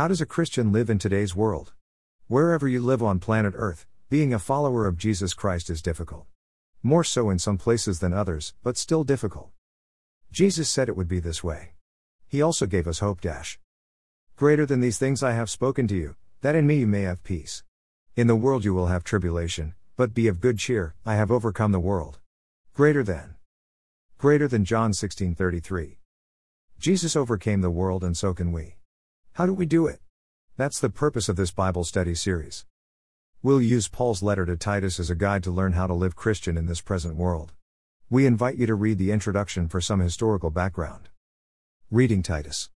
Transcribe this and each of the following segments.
How does a Christian live in today's world? Wherever you live on planet Earth, being a follower of Jesus Christ is difficult. More so in some places than others, but still difficult. Jesus said it would be this way. He also gave us hope. Dash. Greater than these things I have spoken to you, that in me you may have peace. In the world you will have tribulation, but be of good cheer, I have overcome the world. Greater than. Greater than John 16:33. Jesus overcame the world and so can we. How do we do it? That's the purpose of this Bible study series. We'll use Paul's letter to Titus as a guide to learn how to live Christian in this present world. We invite you to read the introduction for some historical background. Reading Titus.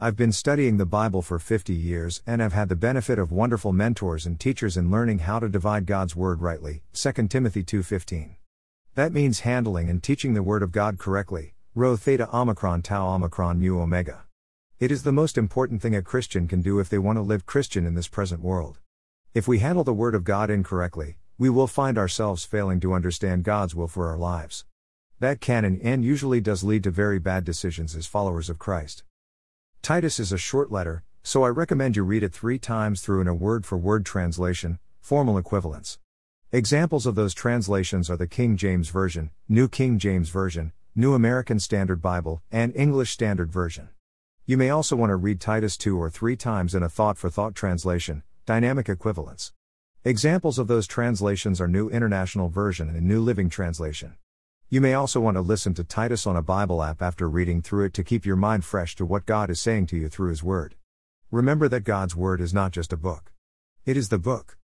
I've been studying the Bible for 50 years and have had the benefit of wonderful mentors and teachers in learning how to divide God's word rightly. 2 Timothy 2:15. That means handling and teaching the word of God correctly. Rho theta omicron tau omicron mu omega. It is the most important thing a Christian can do if they want to live Christian in this present world. If we handle the word of God incorrectly, we will find ourselves failing to understand God's will for our lives. That can and usually does lead to very bad decisions as followers of Christ. Titus is a short letter, so I recommend you read it three times through in a word for word translation, formal equivalence. Examples of those translations are the King James Version, New King James Version, New American Standard Bible, and English Standard Version. You may also want to read Titus two or three times in a thought for thought translation, dynamic equivalence. Examples of those translations are New International Version and New Living Translation. You may also want to listen to Titus on a Bible app after reading through it to keep your mind fresh to what God is saying to you through His Word. Remember that God's Word is not just a book, it is the book.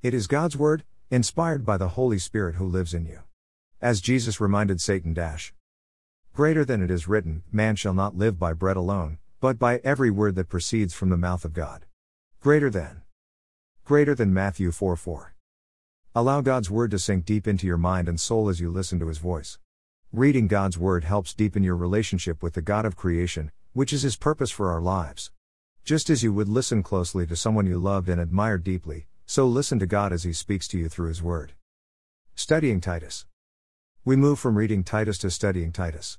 It is God's Word, inspired by the Holy Spirit who lives in you. As Jesus reminded Satan dash. Greater than it is written, man shall not live by bread alone, but by every word that proceeds from the mouth of God. Greater than. Greater than Matthew 4 4. Allow God's Word to sink deep into your mind and soul as you listen to His voice. Reading God's Word helps deepen your relationship with the God of creation, which is His purpose for our lives. Just as you would listen closely to someone you loved and admired deeply, so listen to God as He speaks to you through His Word. Studying Titus. We move from reading Titus to studying Titus.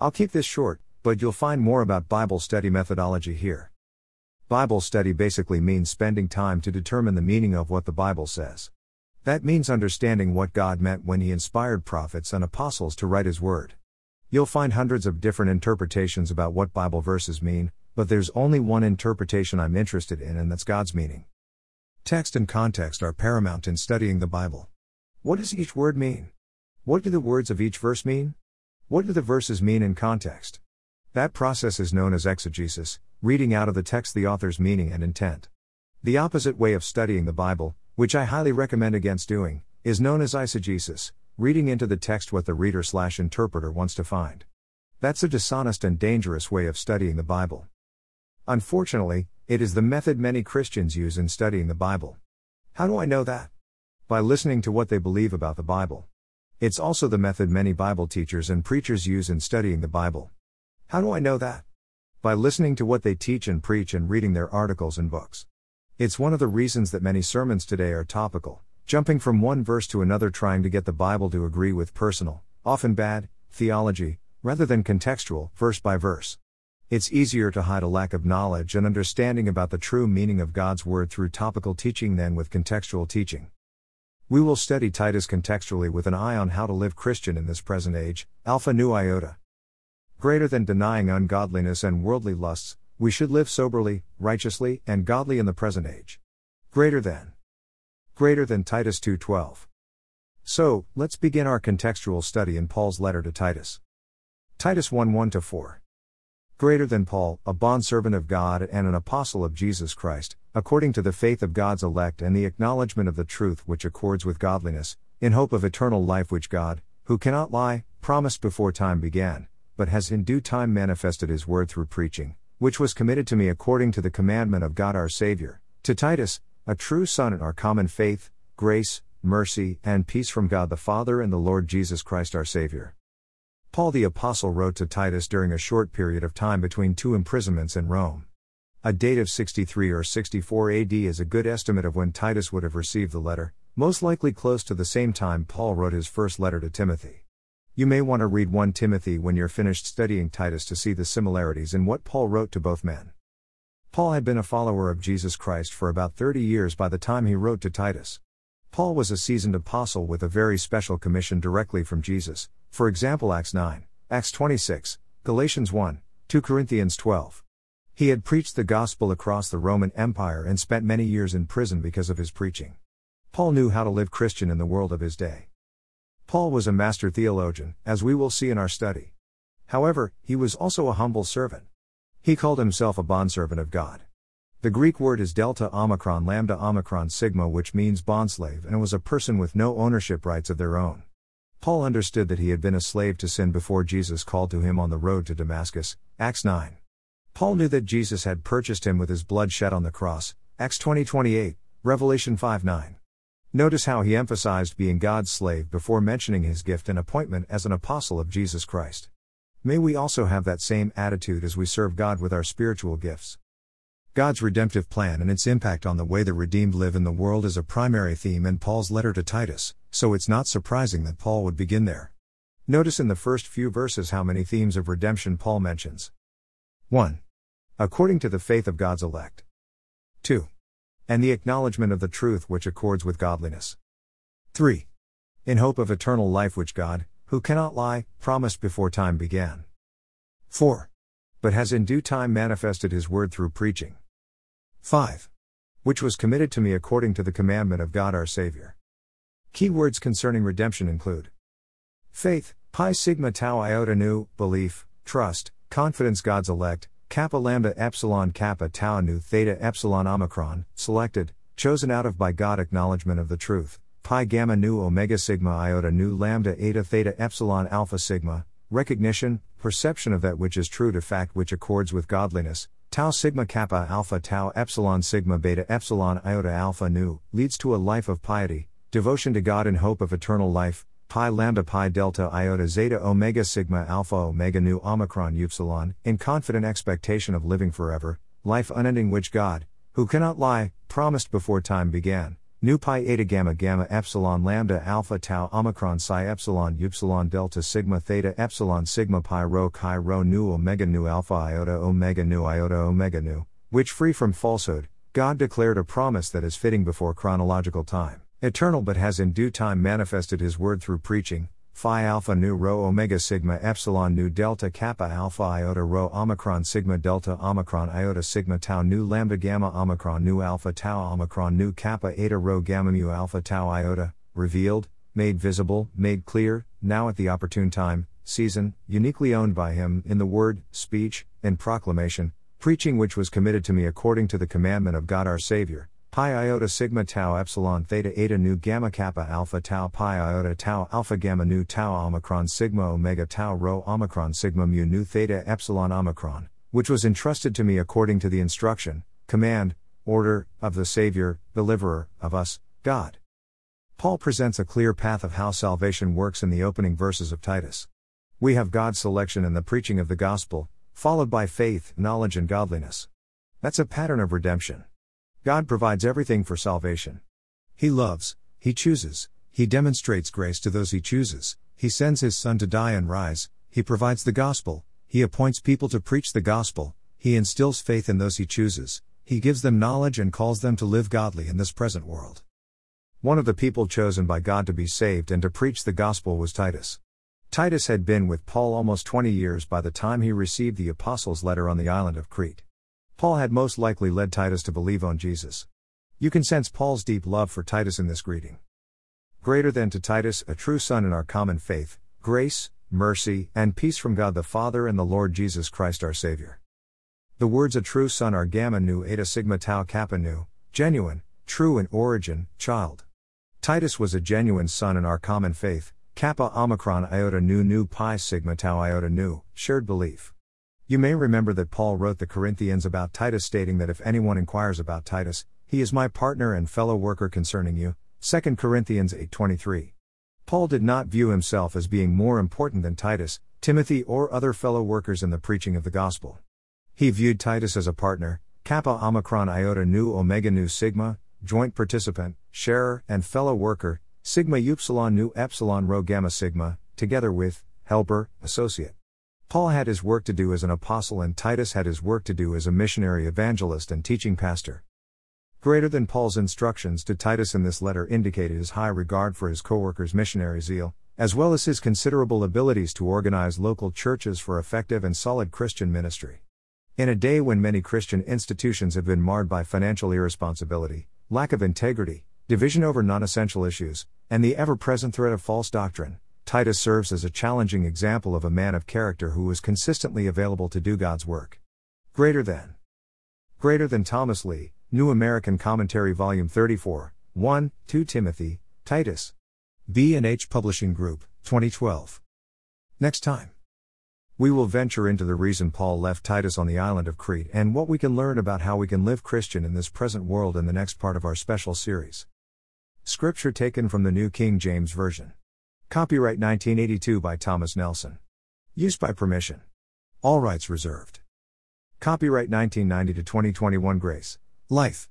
I'll keep this short, but you'll find more about Bible study methodology here. Bible study basically means spending time to determine the meaning of what the Bible says. That means understanding what God meant when He inspired prophets and apostles to write His Word. You'll find hundreds of different interpretations about what Bible verses mean, but there's only one interpretation I'm interested in, and that's God's meaning. Text and context are paramount in studying the Bible. What does each word mean? What do the words of each verse mean? What do the verses mean in context? That process is known as exegesis, reading out of the text the author's meaning and intent. The opposite way of studying the Bible, which I highly recommend against doing, is known as eisegesis, reading into the text what the reader slash interpreter wants to find. That's a dishonest and dangerous way of studying the Bible. Unfortunately, it is the method many Christians use in studying the Bible. How do I know that? By listening to what they believe about the Bible. It's also the method many Bible teachers and preachers use in studying the Bible. How do I know that? By listening to what they teach and preach and reading their articles and books. It's one of the reasons that many sermons today are topical, jumping from one verse to another trying to get the Bible to agree with personal, often bad, theology, rather than contextual, verse by verse. It's easier to hide a lack of knowledge and understanding about the true meaning of God's Word through topical teaching than with contextual teaching. We will study Titus contextually with an eye on how to live Christian in this present age, Alpha Nu Iota. Greater than denying ungodliness and worldly lusts, we should live soberly, righteously, and godly in the present age. Greater than. Greater than Titus 2:12. So, let's begin our contextual study in Paul's letter to Titus. Titus 1 1 4. Greater than Paul, a bondservant of God and an apostle of Jesus Christ, according to the faith of God's elect and the acknowledgement of the truth which accords with godliness, in hope of eternal life which God, who cannot lie, promised before time began, but has in due time manifested his word through preaching which was committed to me according to the commandment of God our Saviour, to Titus, a true son in our common faith, grace, mercy, and peace from God the Father and the Lord Jesus Christ our Saviour. Paul the Apostle wrote to Titus during a short period of time between two imprisonments in Rome. A date of 63 or 64 AD is a good estimate of when Titus would have received the letter, most likely close to the same time Paul wrote his first letter to Timothy. You may want to read 1 Timothy when you're finished studying Titus to see the similarities in what Paul wrote to both men. Paul had been a follower of Jesus Christ for about 30 years by the time he wrote to Titus. Paul was a seasoned apostle with a very special commission directly from Jesus, for example, Acts 9, Acts 26, Galatians 1, 2 Corinthians 12. He had preached the gospel across the Roman Empire and spent many years in prison because of his preaching. Paul knew how to live Christian in the world of his day. Paul was a master theologian, as we will see in our study. However, he was also a humble servant. He called himself a bondservant of God. The Greek word is delta omicron lambda omicron sigma, which means bondslave, and was a person with no ownership rights of their own. Paul understood that he had been a slave to sin before Jesus called to him on the road to Damascus, Acts 9. Paul knew that Jesus had purchased him with his blood shed on the cross, Acts 20 28, Revelation 5 9. Notice how he emphasized being God's slave before mentioning his gift and appointment as an apostle of Jesus Christ. May we also have that same attitude as we serve God with our spiritual gifts. God's redemptive plan and its impact on the way the redeemed live in the world is a primary theme in Paul's letter to Titus, so it's not surprising that Paul would begin there. Notice in the first few verses how many themes of redemption Paul mentions. 1. According to the faith of God's elect. 2. And the acknowledgement of the truth which accords with godliness. 3. In hope of eternal life which God, who cannot lie, promised before time began. 4. But has in due time manifested his word through preaching. 5. Which was committed to me according to the commandment of God our Savior. Key words concerning redemption include faith, pi sigma tau iota nu, belief, trust, confidence God's elect, kappa lambda epsilon kappa tau nu theta epsilon omicron, selected, chosen out of by God acknowledgement of the truth, pi gamma nu omega sigma iota nu lambda eta theta epsilon alpha sigma, recognition, perception of that which is true to fact which accords with godliness, tau sigma kappa alpha tau epsilon sigma beta epsilon iota alpha nu, leads to a life of piety, devotion to God in hope of eternal life, pi lambda pi delta iota zeta omega sigma alpha omega nu omicron upsilon, in confident expectation of living forever, life unending which God, who cannot lie, promised before time began, Nu pi eta gamma gamma epsilon lambda alpha tau omicron psi epsilon upsilon delta sigma theta epsilon sigma pi rho chi rho nu omega nu alpha iota omega nu iota omega nu, which free from falsehood, God declared a promise that is fitting before chronological time, eternal but has in due time manifested his word through preaching, phi alpha nu rho omega sigma epsilon nu delta kappa alpha iota rho omicron sigma delta omicron iota sigma tau nu lambda gamma omicron nu alpha tau omicron nu kappa eta rho gamma mu alpha tau iota, revealed, made visible, made clear, now at the opportune time, season, uniquely owned by him, in the word, speech, and proclamation, preaching which was committed to me according to the commandment of God our Savior, pi iota sigma tau epsilon theta eta nu gamma kappa alpha tau pi iota tau alpha gamma nu tau omicron sigma omega tau rho omicron sigma mu nu theta epsilon omicron, which was entrusted to me according to the instruction, command, order, of the Savior, deliverer, of us, God. Paul presents a clear path of how salvation works in the opening verses of Titus. We have God's selection in the preaching of the gospel, followed by faith, knowledge, and godliness. That's a pattern of redemption. God provides everything for salvation. He loves, He chooses, He demonstrates grace to those He chooses, He sends His Son to die and rise, He provides the gospel, He appoints people to preach the gospel, He instills faith in those He chooses, He gives them knowledge and calls them to live godly in this present world. One of the people chosen by God to be saved and to preach the gospel was Titus. Titus had been with Paul almost 20 years by the time he received the apostles' letter on the island of Crete. Paul had most likely led Titus to believe on Jesus. You can sense Paul's deep love for Titus in this greeting. Greater than to Titus, a true son in our common faith, grace, mercy, and peace from God the Father and the Lord Jesus Christ our Savior. The words a true son are gamma nu eta sigma tau kappa nu, genuine, true in origin, child. Titus was a genuine son in our common faith, kappa omicron iota nu nu pi sigma tau iota nu, shared belief. You may remember that Paul wrote the Corinthians about Titus stating that if anyone inquires about Titus, he is my partner and fellow worker concerning you. 2 Corinthians 8:23. Paul did not view himself as being more important than Titus, Timothy or other fellow workers in the preaching of the gospel. He viewed Titus as a partner, kappa omicron iota nu omega nu sigma, joint participant, sharer, and fellow worker, sigma upsilon nu epsilon rho gamma sigma, together with helper, associate. Paul had his work to do as an apostle, and Titus had his work to do as a missionary evangelist and teaching pastor. Greater than Paul's instructions to Titus in this letter indicated his high regard for his co workers' missionary zeal, as well as his considerable abilities to organize local churches for effective and solid Christian ministry. In a day when many Christian institutions have been marred by financial irresponsibility, lack of integrity, division over non essential issues, and the ever present threat of false doctrine, Titus serves as a challenging example of a man of character who was consistently available to do God's work. Greater than. Greater than Thomas Lea, New American Commentary Volume 34, 1, 2 Timothy, Titus. B&H Publishing Group, 2012. Next time. We will venture into the reason Paul left Titus on the island of Crete and what we can learn about how we can live Christian in this present world in the next part of our special series. Scripture taken from the New King James Version. Copyright 1982 by Thomas Nelson. Use by permission. All rights reserved. Copyright 1990 to 2021 Grace. Life.